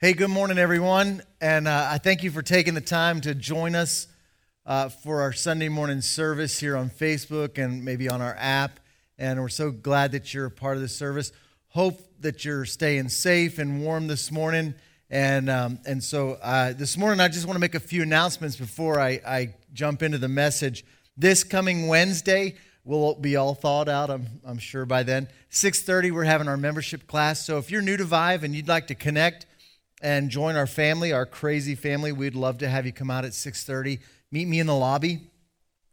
Hey, good morning, everyone. And uh, I thank you for taking the time to join us uh, for our Sunday morning service here on Facebook and maybe on our app. And we're so glad that you're a part of the service. Hope that you're staying safe and warm this morning. And, um, and so uh, this morning, I just want to make a few announcements before I, I jump into the message. This coming Wednesday, we'll be all thawed out I'm, I'm sure by then 6.30 we're having our membership class so if you're new to vive and you'd like to connect and join our family, our crazy family, we'd love to have you come out at 6:30. Meet me in the lobby.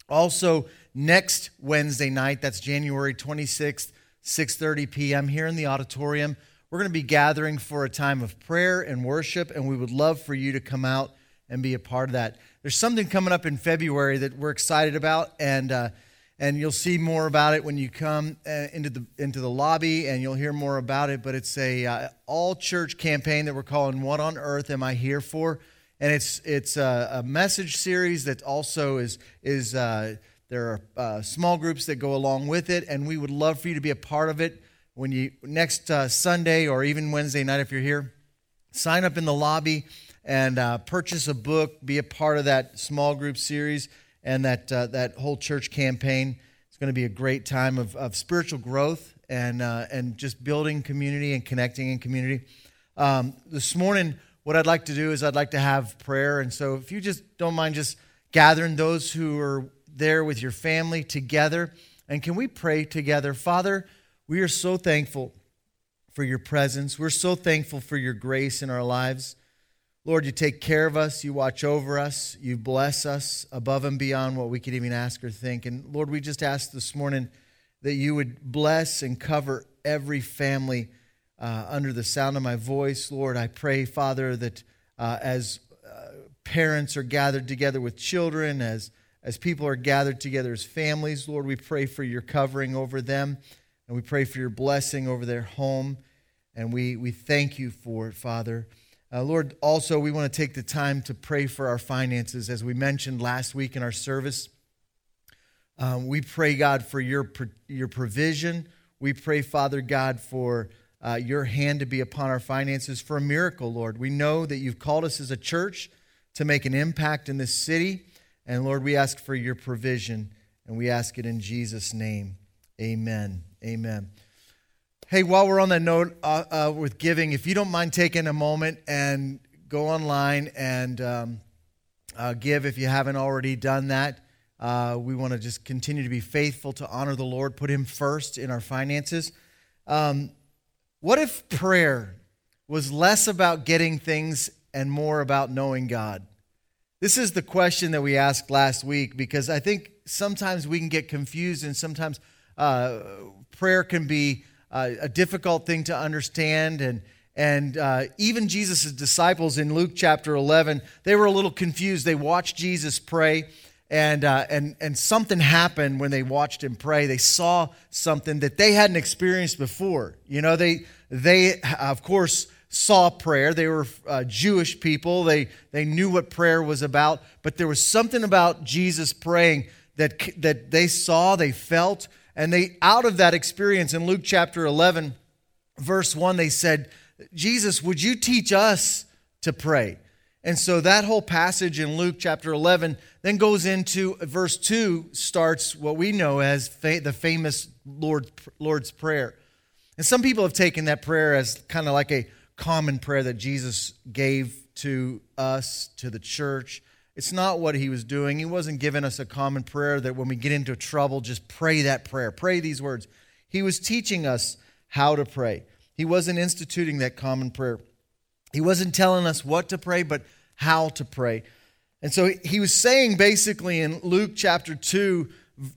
Also, next Wednesday night, that's January 26th, 6:30 p.m. here in the auditorium, we're going to be gathering for a time of prayer and worship and we would love for you to come out and be a part of that. There's something coming up in February that we're excited about and uh, and you'll see more about it when you come uh, into the into the lobby and you'll hear more about it but it's a uh, all church campaign that we're calling what on earth am i here for? And it's it's a, a message series that also is is uh, there are uh, small groups that go along with it and we would love for you to be a part of it when you next uh, sunday or even wednesday night if you're here. Sign up in the lobby and uh, purchase a book be a part of that small group series and that, uh, that whole church campaign. It's going to be a great time of, of spiritual growth and, uh, and just building community and connecting in community. Um, this morning, what I'd like to do is I'd like to have prayer. And so if you just don't mind just gathering those who are there with your family together, and can we pray together? Father, we are so thankful for your presence. We're so thankful for your grace in our lives. Lord, you take care of us, you watch over us, you bless us above and beyond what we could even ask or think. And Lord, we just ask this morning that you would bless and cover every family uh, under the sound of my voice. Lord, I pray, Father, that uh, as uh, parents are gathered together with children, as, as people are gathered together as families, Lord, we pray for your covering over them, and we pray for your blessing over their home. And we, we thank you for it, Father. Uh, Lord, also, we want to take the time to pray for our finances. As we mentioned last week in our service, um, we pray, God, for your, your provision. We pray, Father God, for uh, your hand to be upon our finances for a miracle, Lord. We know that you've called us as a church to make an impact in this city. And Lord, we ask for your provision, and we ask it in Jesus' name. Amen. Amen. Hey, while we're on that note uh, uh, with giving, if you don't mind taking a moment and go online and um, uh, give if you haven't already done that. Uh, we want to just continue to be faithful to honor the Lord, put Him first in our finances. Um, what if prayer was less about getting things and more about knowing God? This is the question that we asked last week because I think sometimes we can get confused and sometimes uh, prayer can be uh, a difficult thing to understand. And, and uh, even Jesus' disciples in Luke chapter 11, they were a little confused. They watched Jesus pray, and, uh, and, and something happened when they watched him pray. They saw something that they hadn't experienced before. You know, they, they of course, saw prayer. They were uh, Jewish people, they, they knew what prayer was about, but there was something about Jesus praying that, that they saw, they felt, and they, out of that experience in Luke chapter 11, verse 1, they said, Jesus, would you teach us to pray? And so that whole passage in Luke chapter 11 then goes into verse 2, starts what we know as fa- the famous Lord, Lord's Prayer. And some people have taken that prayer as kind of like a common prayer that Jesus gave to us, to the church. It's not what he was doing. He wasn't giving us a common prayer that when we get into trouble, just pray that prayer, pray these words. He was teaching us how to pray. He wasn't instituting that common prayer. He wasn't telling us what to pray, but how to pray. And so he was saying basically in Luke chapter 2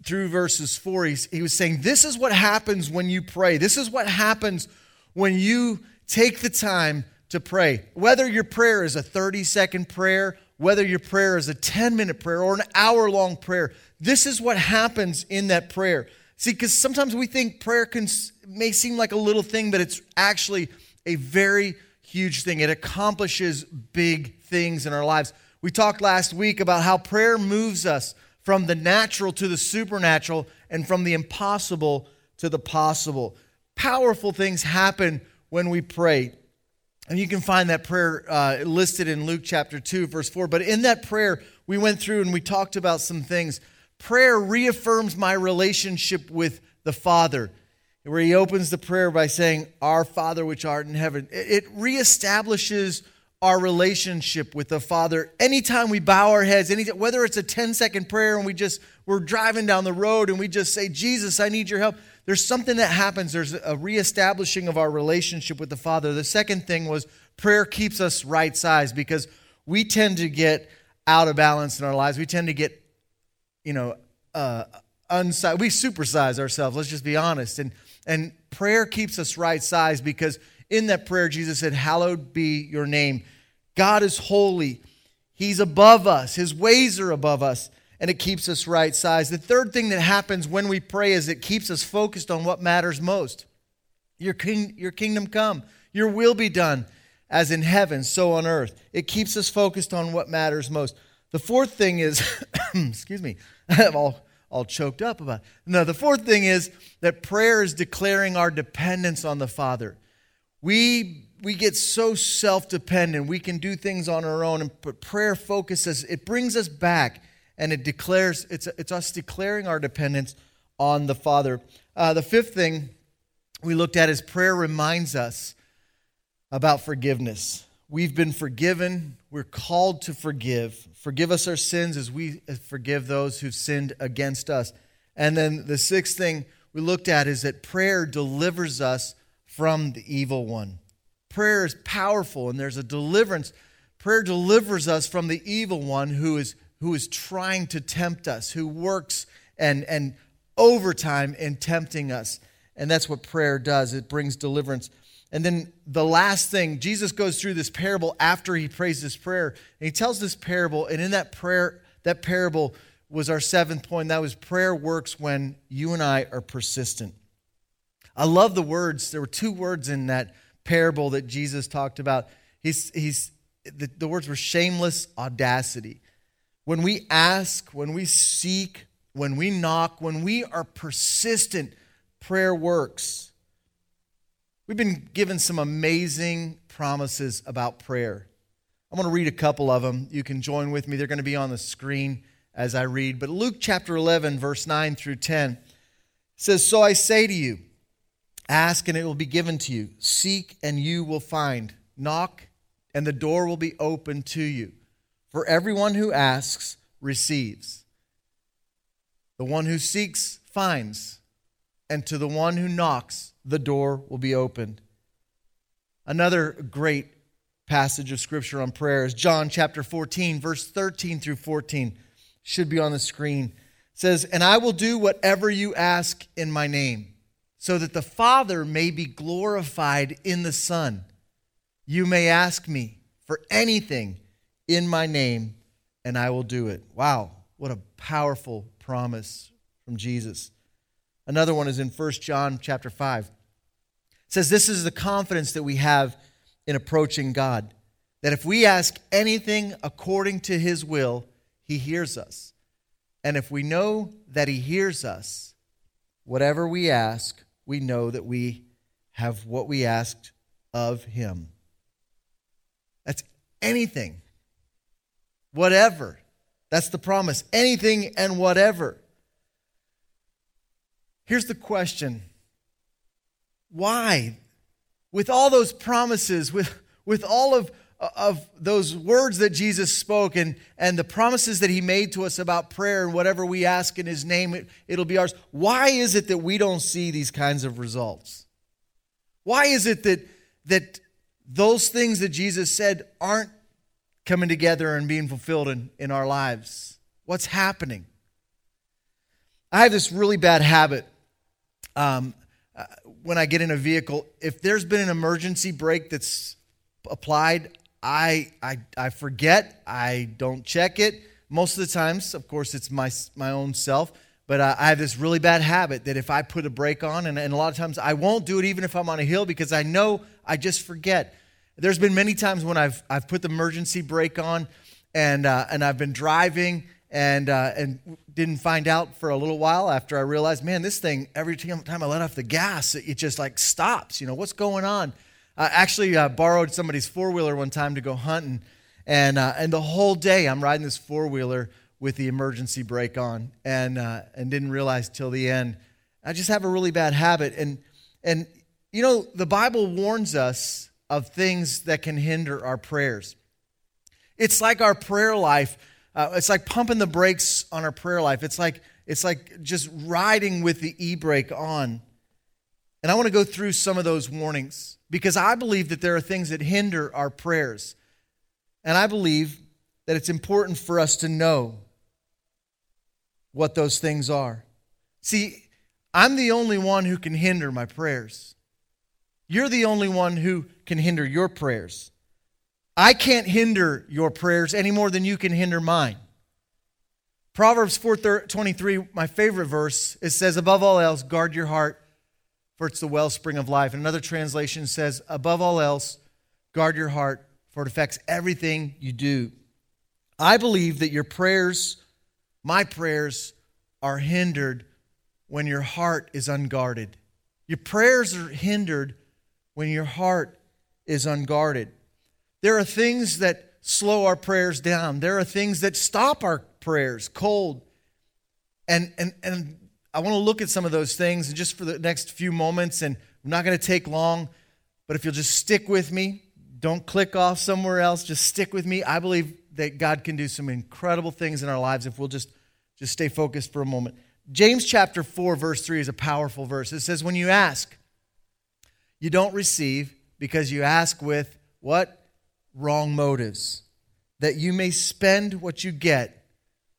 through verses 4, he was saying, This is what happens when you pray. This is what happens when you take the time to pray. Whether your prayer is a 30 second prayer whether your prayer is a 10 minute prayer or an hour long prayer, this is what happens in that prayer. See, because sometimes we think prayer can, may seem like a little thing, but it's actually a very huge thing. It accomplishes big things in our lives. We talked last week about how prayer moves us from the natural to the supernatural and from the impossible to the possible. Powerful things happen when we pray. And you can find that prayer uh, listed in Luke chapter 2, verse 4. But in that prayer, we went through and we talked about some things. Prayer reaffirms my relationship with the Father, where he opens the prayer by saying, Our Father which art in heaven. It reestablishes our relationship with the Father. Anytime we bow our heads, anytime, whether it's a 10 second prayer and we just, we're driving down the road and we just say, Jesus, I need your help there's something that happens. There's a reestablishing of our relationship with the Father. The second thing was prayer keeps us right size because we tend to get out of balance in our lives. We tend to get, you know, uh. We supersize ourselves. Let's just be honest. And and prayer keeps us right size because in that prayer Jesus said, "Hallowed be your name." God is holy. He's above us. His ways are above us and it keeps us right size. The third thing that happens when we pray is it keeps us focused on what matters most. Your, king, your kingdom come, your will be done as in heaven, so on earth. It keeps us focused on what matters most. The fourth thing is, excuse me, I'm all, all choked up about it. No, the fourth thing is that prayer is declaring our dependence on the Father. We we get so self-dependent. We can do things on our own, And but prayer focuses, it brings us back and it declares, it's, it's us declaring our dependence on the Father. Uh, the fifth thing we looked at is prayer reminds us about forgiveness. We've been forgiven. We're called to forgive. Forgive us our sins as we forgive those who've sinned against us. And then the sixth thing we looked at is that prayer delivers us from the evil one. Prayer is powerful and there's a deliverance. Prayer delivers us from the evil one who is who is trying to tempt us, who works and, and overtime in tempting us. And that's what prayer does it brings deliverance. And then the last thing, Jesus goes through this parable after he prays this prayer. And he tells this parable, and in that prayer, that parable was our seventh point. That was prayer works when you and I are persistent. I love the words. There were two words in that parable that Jesus talked about. He's, he's, the, the words were shameless audacity. When we ask, when we seek, when we knock, when we are persistent, prayer works. We've been given some amazing promises about prayer. I'm going to read a couple of them. You can join with me. They're going to be on the screen as I read. But Luke chapter 11, verse 9 through 10 says, So I say to you, ask and it will be given to you, seek and you will find, knock and the door will be open to you. For everyone who asks receives. The one who seeks finds. And to the one who knocks, the door will be opened. Another great passage of scripture on prayer is John chapter 14, verse 13 through 14. Should be on the screen. It says, And I will do whatever you ask in my name, so that the Father may be glorified in the Son. You may ask me for anything in my name, and I will do it. Wow, what a powerful promise from Jesus. Another one is in 1 John chapter 5. It says, This is the confidence that we have in approaching God, that if we ask anything according to his will, he hears us. And if we know that he hears us, whatever we ask, we know that we have what we asked of him. That's anything whatever. That's the promise. Anything and whatever. Here's the question Why? With all those promises, with, with all of, of those words that Jesus spoke and, and the promises that he made to us about prayer and whatever we ask in his name, it, it'll be ours. Why is it that we don't see these kinds of results? Why is it that, that those things that Jesus said aren't coming together and being fulfilled in, in our lives? What's happening? I have this really bad habit. Um, uh, when I get in a vehicle, if there's been an emergency brake that's applied, I, I, I forget. I don't check it. Most of the times, of course, it's my, my own self. But uh, I have this really bad habit that if I put a brake on, and, and a lot of times I won't do it even if I'm on a hill because I know I just forget. There's been many times when I've, I've put the emergency brake on and, uh, and I've been driving and, uh, and didn't find out for a little while after I realized, man, this thing, every time I let off the gas, it, just like stops. You know, what's going on? I actually uh, borrowed somebody's four wheeler one time to go hunting, and uh, and the whole day I'm riding this four wheeler with the emergency brake on, and uh, and didn't realize till the end. I just have a really bad habit, and and you know the Bible warns us of things that can hinder our prayers. It's like our prayer life. Uh, it's like pumping the brakes on our prayer life. It's like it's like just riding with the e brake on. And I want to go through some of those warnings because I believe that there are things that hinder our prayers. And I believe that it's important for us to know what those things are. See, I'm the only one who can hinder my prayers. You're the only one who can hinder your prayers. I can't hinder your prayers any more than you can hinder mine. Proverbs 4:23, my favorite verse, it says above all else guard your heart for it's the wellspring of life. And another translation says above all else guard your heart for it affects everything you do. I believe that your prayers, my prayers are hindered when your heart is unguarded. Your prayers are hindered when your heart is unguarded. There are things that slow our prayers down. There are things that stop our prayers cold. And, and, and I want to look at some of those things just for the next few moments, and I'm not going to take long, but if you'll just stick with me, don't click off somewhere else, just stick with me. I believe that God can do some incredible things in our lives if we'll just, just stay focused for a moment. James chapter 4, verse 3 is a powerful verse. It says, When you ask, you don't receive because you ask with what? Wrong motives, that you may spend what you get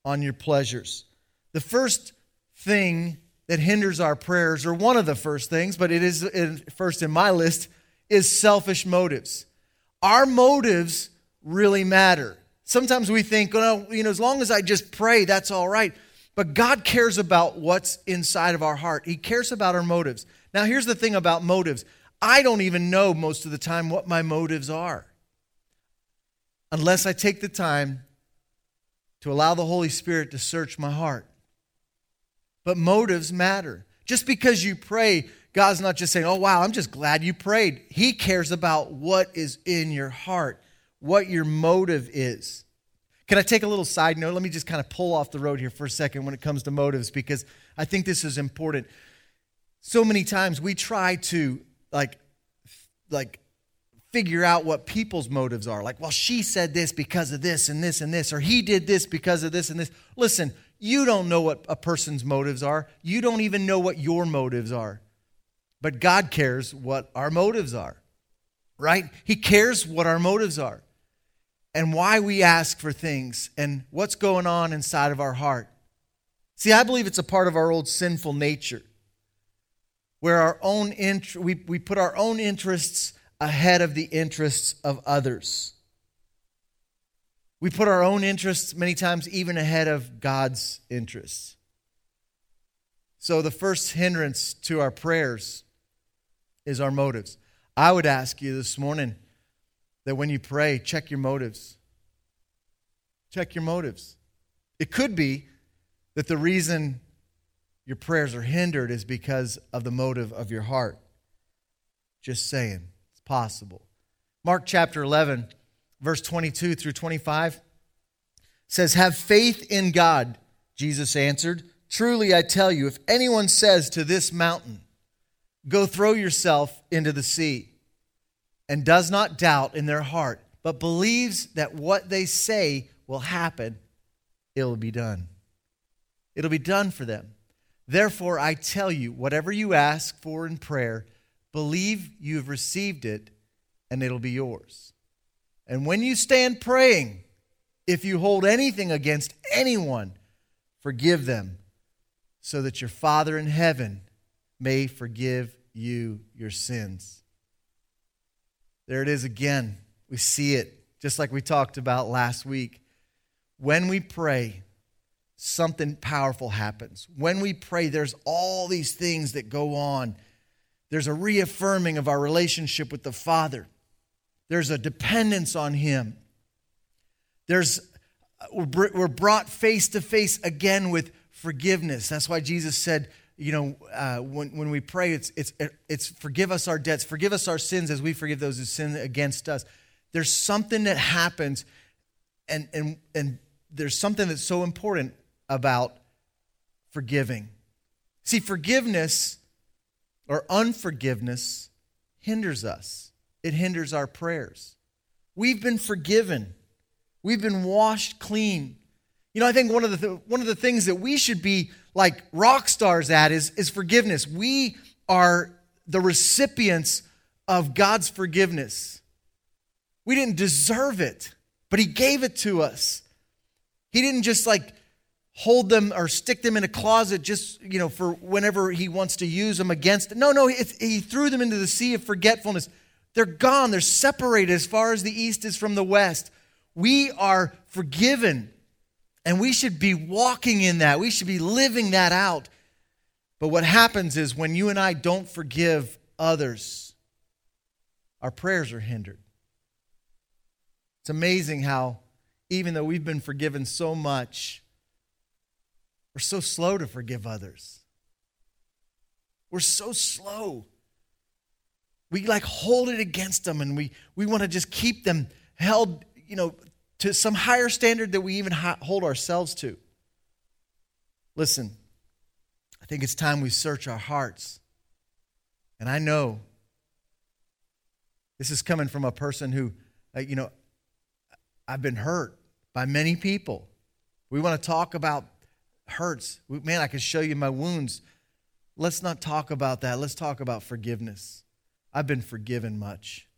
on your pleasures. The first thing that hinders our prayers, or one of the first things, but it is first in my list, is selfish motives. Our motives really matter. Sometimes we think, oh, you know, as long as I just pray, that's all right. But God cares about what's inside of our heart. He cares about our motives. Now, here's the thing about motives I don't even know most of the time what my motives are unless I take the time to allow the Holy Spirit to search my heart. But motives matter. Just because you pray, God's not just saying, oh, wow, I'm just glad you prayed. He cares about what is in your heart, what your motive is. Can I take a little side note? Let me just kind of pull off the road here for a second when it comes to motives because I think this is important. So many times we try to like like figure out what people's motives are. Like, well, she said this because of this and this and this, or he did this because of this and this. Listen, you don't know what a person's motives are. You don't even know what your motives are. But God cares what our motives are, right? He cares what our motives are and why we ask for things and what's going on inside of our heart. See, I believe it's a part of our old sinful nature where our own int- we, we put our own interests ahead of the interests of others. We put our own interests many times even ahead of God's interests. So, the first hindrance to our prayers is our motives. I would ask you this morning that when you pray, check your motives. Check your motives. It could be that the reason your prayers are hindered is because of the motive of your heart. Just saying, it's possible. Mark chapter 11, verse 22 through 25 says, Have faith in God, Jesus answered. Truly, I tell you, if anyone says to this mountain, Go throw yourself into the sea, and does not doubt in their heart, but believes that what they say will happen, it will be done. It'll be done for them. Therefore, I tell you, whatever you ask for in prayer, believe you have received it, and it'll be yours. And when you stand praying, if you hold anything against anyone, forgive them, so that your Father in heaven may forgive you your sins. There it is again. We see it, just like we talked about last week. When we pray, something powerful happens. When we pray, there's all these things that go on. There's a reaffirming of our relationship with the Father, there's a dependence on Him. There's, we're brought face to face again with forgiveness. That's why Jesus said, you know, uh, when, when we pray, it's, it's, it's forgive us our debts, forgive us our sins as we forgive those who sin against us. There's something that happens, and, and, and there's something that's so important about forgiving. See, forgiveness or unforgiveness hinders us, it hinders our prayers. We've been forgiven, we've been washed clean. You know, I think one of the th- one of the things that we should be like rock stars at is, is forgiveness. We are the recipients of God's forgiveness. We didn't deserve it, but He gave it to us. He didn't just like hold them or stick them in a closet just, you know, for whenever He wants to use them against. No, no, He threw them into the sea of forgetfulness. They're gone, they're separated as far as the east is from the west. We are forgiven. And we should be walking in that. We should be living that out. But what happens is when you and I don't forgive others, our prayers are hindered. It's amazing how, even though we've been forgiven so much, we're so slow to forgive others. We're so slow. We like hold it against them and we, we want to just keep them held, you know, to some higher standard that we even hold ourselves to. Listen, I think it's time we search our hearts. And I know this is coming from a person who, uh, you know, I've been hurt by many people. We want to talk about hurts. Man, I can show you my wounds. Let's not talk about that. Let's talk about forgiveness. I've been forgiven much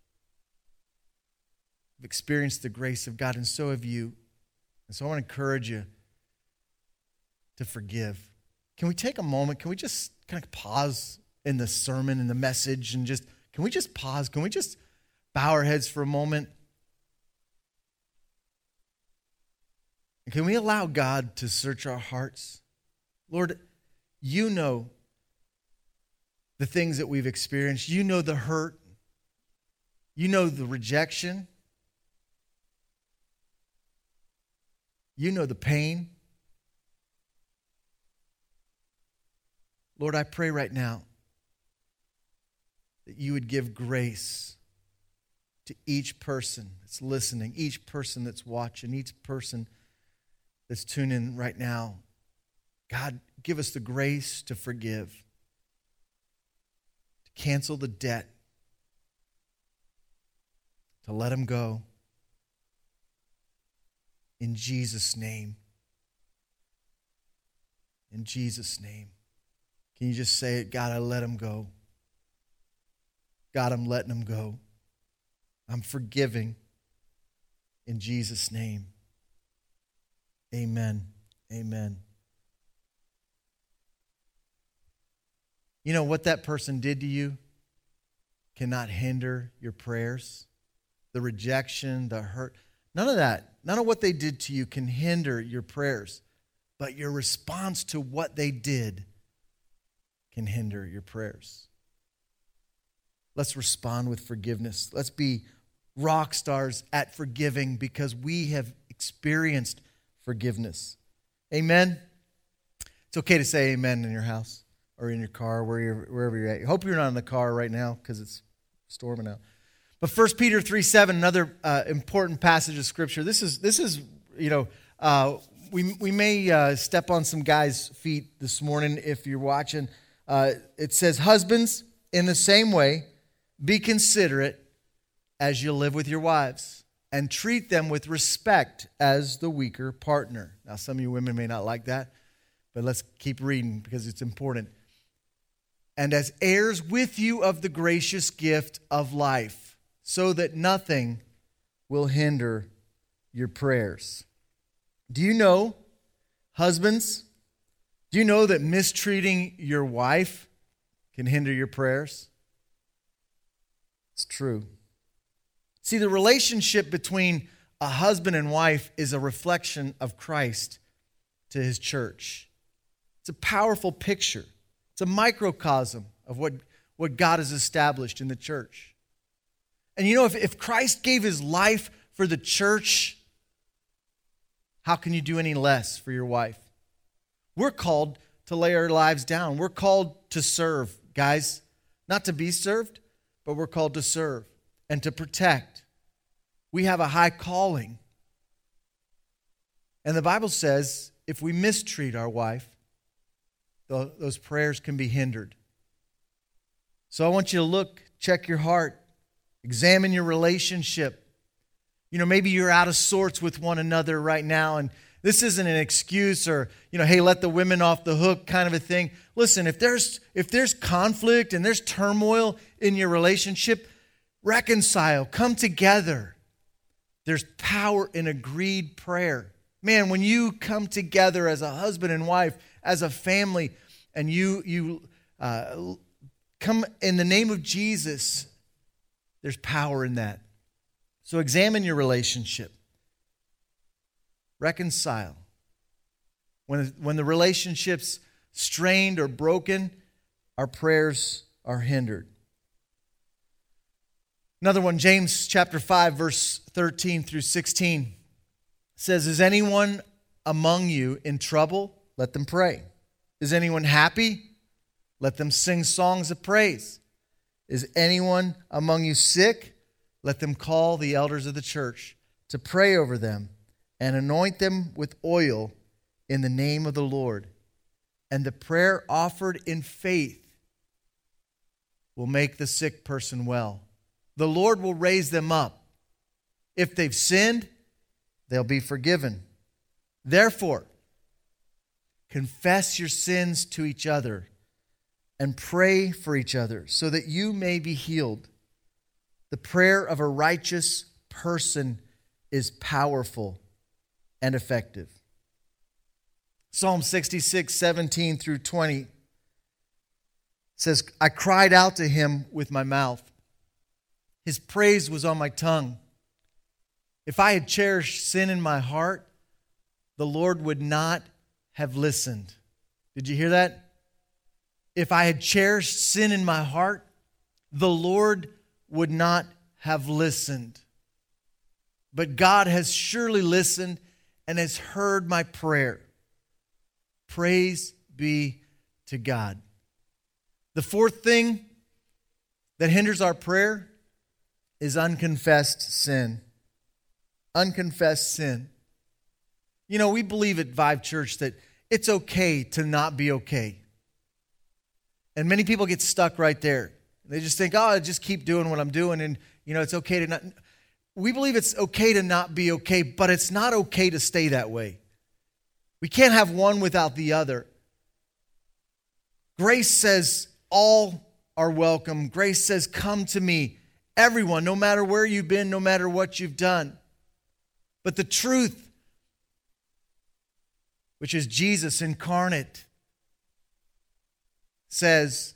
I've experienced the grace of God, and so have you. And so I want to encourage you to forgive. Can we take a moment? Can we just kind of pause in the sermon and the message and just, can we just pause? Can we just bow our heads for a moment? Can we allow God to search our hearts? Lord, you know the things that we've experienced. You know the hurt. You know the rejection. You know the pain. Lord, I pray right now that you would give grace to each person that's listening, each person that's watching, each person that's tuning in right now. God, give us the grace to forgive, to cancel the debt, to let Him go in Jesus' name. In Jesus' name. Can you just say it? God, I let him go. God, I'm letting him go. I'm forgiving in Jesus' name. Amen. Amen. You know what that person did to you cannot hinder your prayers. The rejection, the hurt. None of that, none of what they did to you can hinder your prayers, but your response to what they did can hinder your prayers. Let's respond with forgiveness. Let's be rock stars at forgiving because we have experienced forgiveness. Amen. It's okay to say amen in your house or in your car, wherever you're at. I hope you're not in the car right now because it's storming out. But 1 Peter 3 7, another uh, important passage of Scripture. This is, this is you know, uh, we, we may uh, step on some guys' feet this morning if you're watching. Uh, it says, Husbands, in the same way, be considerate as you live with your wives and treat them with respect as the weaker partner. Now, some of you women may not like that, but let's keep reading because it's important. And as heirs with you of the gracious gift of life so that nothing will hinder your prayers. Do you know, husbands, do you know that mistreating your wife can hinder your prayers? It's true. See, the relationship between a husband and wife is a reflection of Christ to his church. It's a powerful picture, it's a microcosm of what, what God has established in the church. And you know, if, if Christ gave his life for the church, how can you do any less for your wife? We're called to lay our lives down. We're called to serve, guys. Not to be served, but we're called to serve and to protect. We have a high calling. And the Bible says if we mistreat our wife, those prayers can be hindered. So I want you to look, check your heart, examine your relationship. You know, maybe you're out of sorts with one another right now, and this isn't an excuse or, you know, hey, let the women off the hook kind of a thing. Listen, if there's if there's conflict and there's turmoil in your relationship, reconcile, come together. There's power in agreed prayer. Man, when you come together as a husband and wife, as a family, and you you uh, come in the name of Jesus, there's power in that. So examine your relationship. Reconcile. When, when the relationship's strained or broken, our prayers are hindered. Another one, James chapter 5, verse 13 through 16 says, Is anyone among you in trouble? Let them pray. Is anyone happy? Let them sing songs of praise. Is anyone among you sick? Let them call the elders of the church to pray over them and anoint them with oil in the name of the Lord. And the prayer offered in faith will make the sick person well. The Lord will raise them up. If they've sinned, they'll be forgiven. Therefore, confess your sins to each other and pray for each other so that you may be healed. The prayer of a righteous person is powerful and effective. Psalm 66, 17 through 20 says, I cried out to him with my mouth. His praise was on my tongue. If I had cherished sin in my heart, the Lord would not have listened. Did you hear that? If I had cherished sin in my heart, the Lord would not have listened. But God has surely listened and has heard my prayer. Praise be to God. The fourth thing that hinders our prayer is unconfessed sin unconfessed sin. You know, we believe at Vive Church that it's okay to not be okay. And many people get stuck right there. They just think, oh, I just keep doing what I'm doing, and, you know, it's okay to not. We believe it's okay to not be okay, but it's not okay to stay that way. We can't have one without the other. Grace says, all are welcome. Grace says, come to me. Everyone, no matter where you've been, no matter what you've done. But the truth, which is Jesus incarnate, says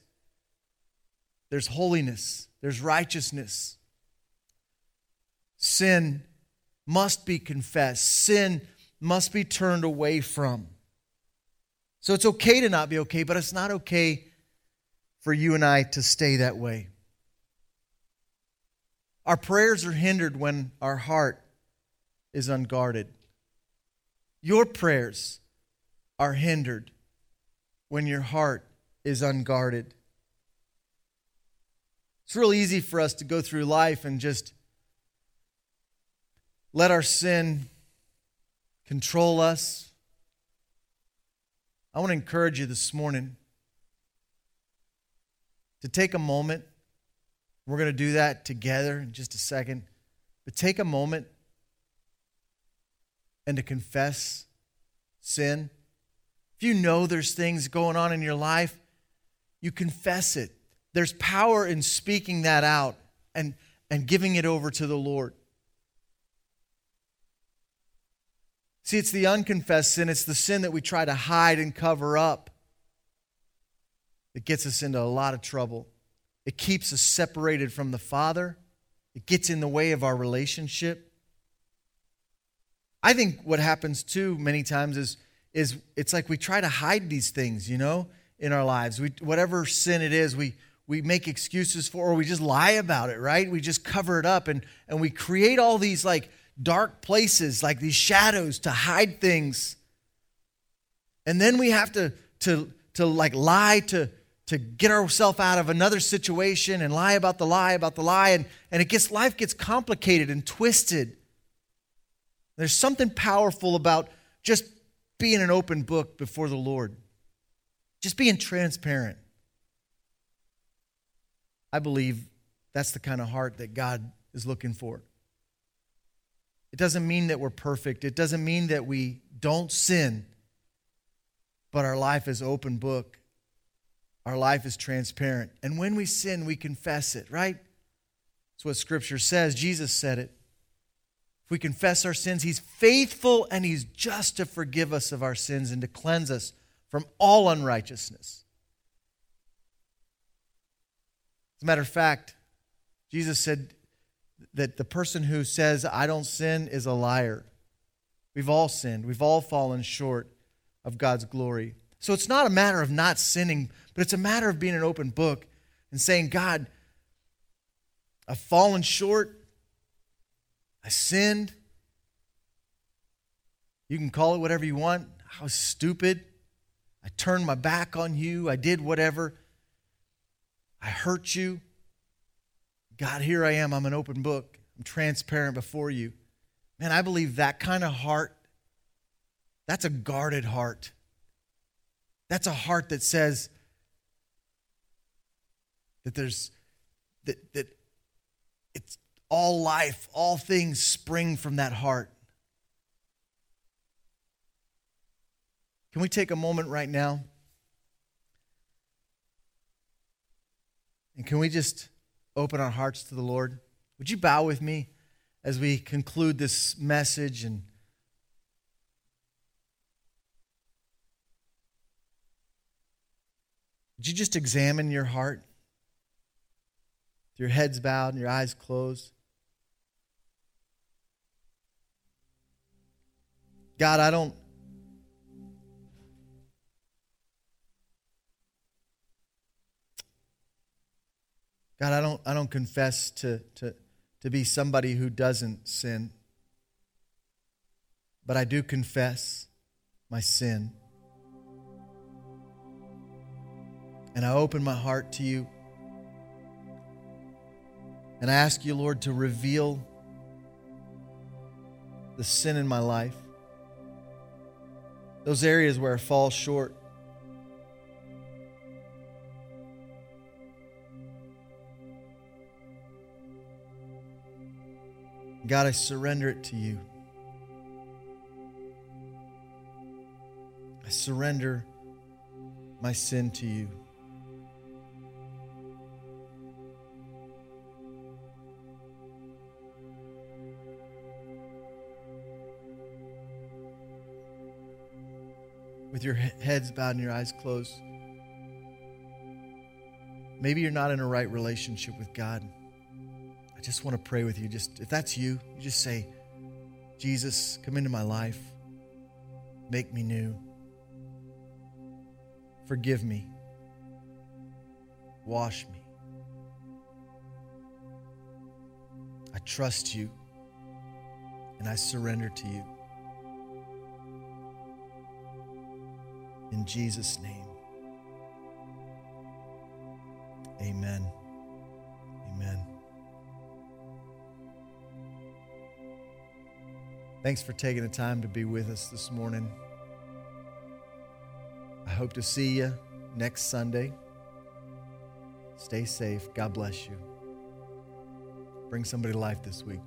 there's holiness, there's righteousness. Sin must be confessed, sin must be turned away from. So it's okay to not be okay, but it's not okay for you and I to stay that way. Our prayers are hindered when our heart is unguarded. Your prayers are hindered when your heart is unguarded. It's real easy for us to go through life and just let our sin control us. I want to encourage you this morning to take a moment. We're going to do that together in just a second. But take a moment and to confess sin. If you know there's things going on in your life, you confess it. There's power in speaking that out and, and giving it over to the Lord. See, it's the unconfessed sin, it's the sin that we try to hide and cover up that gets us into a lot of trouble. It keeps us separated from the Father, it gets in the way of our relationship. I think what happens too many times is is it's like we try to hide these things, you know, in our lives. We whatever sin it is, we we make excuses for or we just lie about it, right? We just cover it up and and we create all these like dark places, like these shadows to hide things. And then we have to to to like lie to, to get ourselves out of another situation and lie about the lie about the lie. And, and it gets life gets complicated and twisted. There's something powerful about just being an open book before the Lord, just being transparent. I believe that's the kind of heart that God is looking for. It doesn't mean that we're perfect, it doesn't mean that we don't sin, but our life is open book. Our life is transparent. And when we sin, we confess it, right? That's what Scripture says. Jesus said it. If we confess our sins, He's faithful and He's just to forgive us of our sins and to cleanse us from all unrighteousness. As a matter of fact, Jesus said that the person who says, I don't sin, is a liar. We've all sinned, we've all fallen short of God's glory. So it's not a matter of not sinning, but it's a matter of being an open book and saying, God, I've fallen short. I sinned. You can call it whatever you want. I was stupid. I turned my back on you. I did whatever. I hurt you. God, here I am. I'm an open book. I'm transparent before you. Man, I believe that kind of heart, that's a guarded heart. That's a heart that says that there's that that it's all life, all things spring from that heart. Can we take a moment right now? And can we just open our hearts to the Lord? Would you bow with me as we conclude this message and Would you just examine your heart? With your heads bowed and your eyes closed. God, I don't God, I don't I don't confess to to to be somebody who doesn't sin. But I do confess my sin. And I open my heart to you. And I ask you, Lord, to reveal the sin in my life those areas where I fall short. God, I surrender it to you. I surrender my sin to you. With your heads bowed and your eyes closed. Maybe you're not in a right relationship with God. I just want to pray with you. Just if that's you, you just say, Jesus, come into my life. Make me new. Forgive me. Wash me. I trust you and I surrender to you. In Jesus' name. Amen. Amen. Thanks for taking the time to be with us this morning. I hope to see you next Sunday. Stay safe. God bless you. Bring somebody to life this week.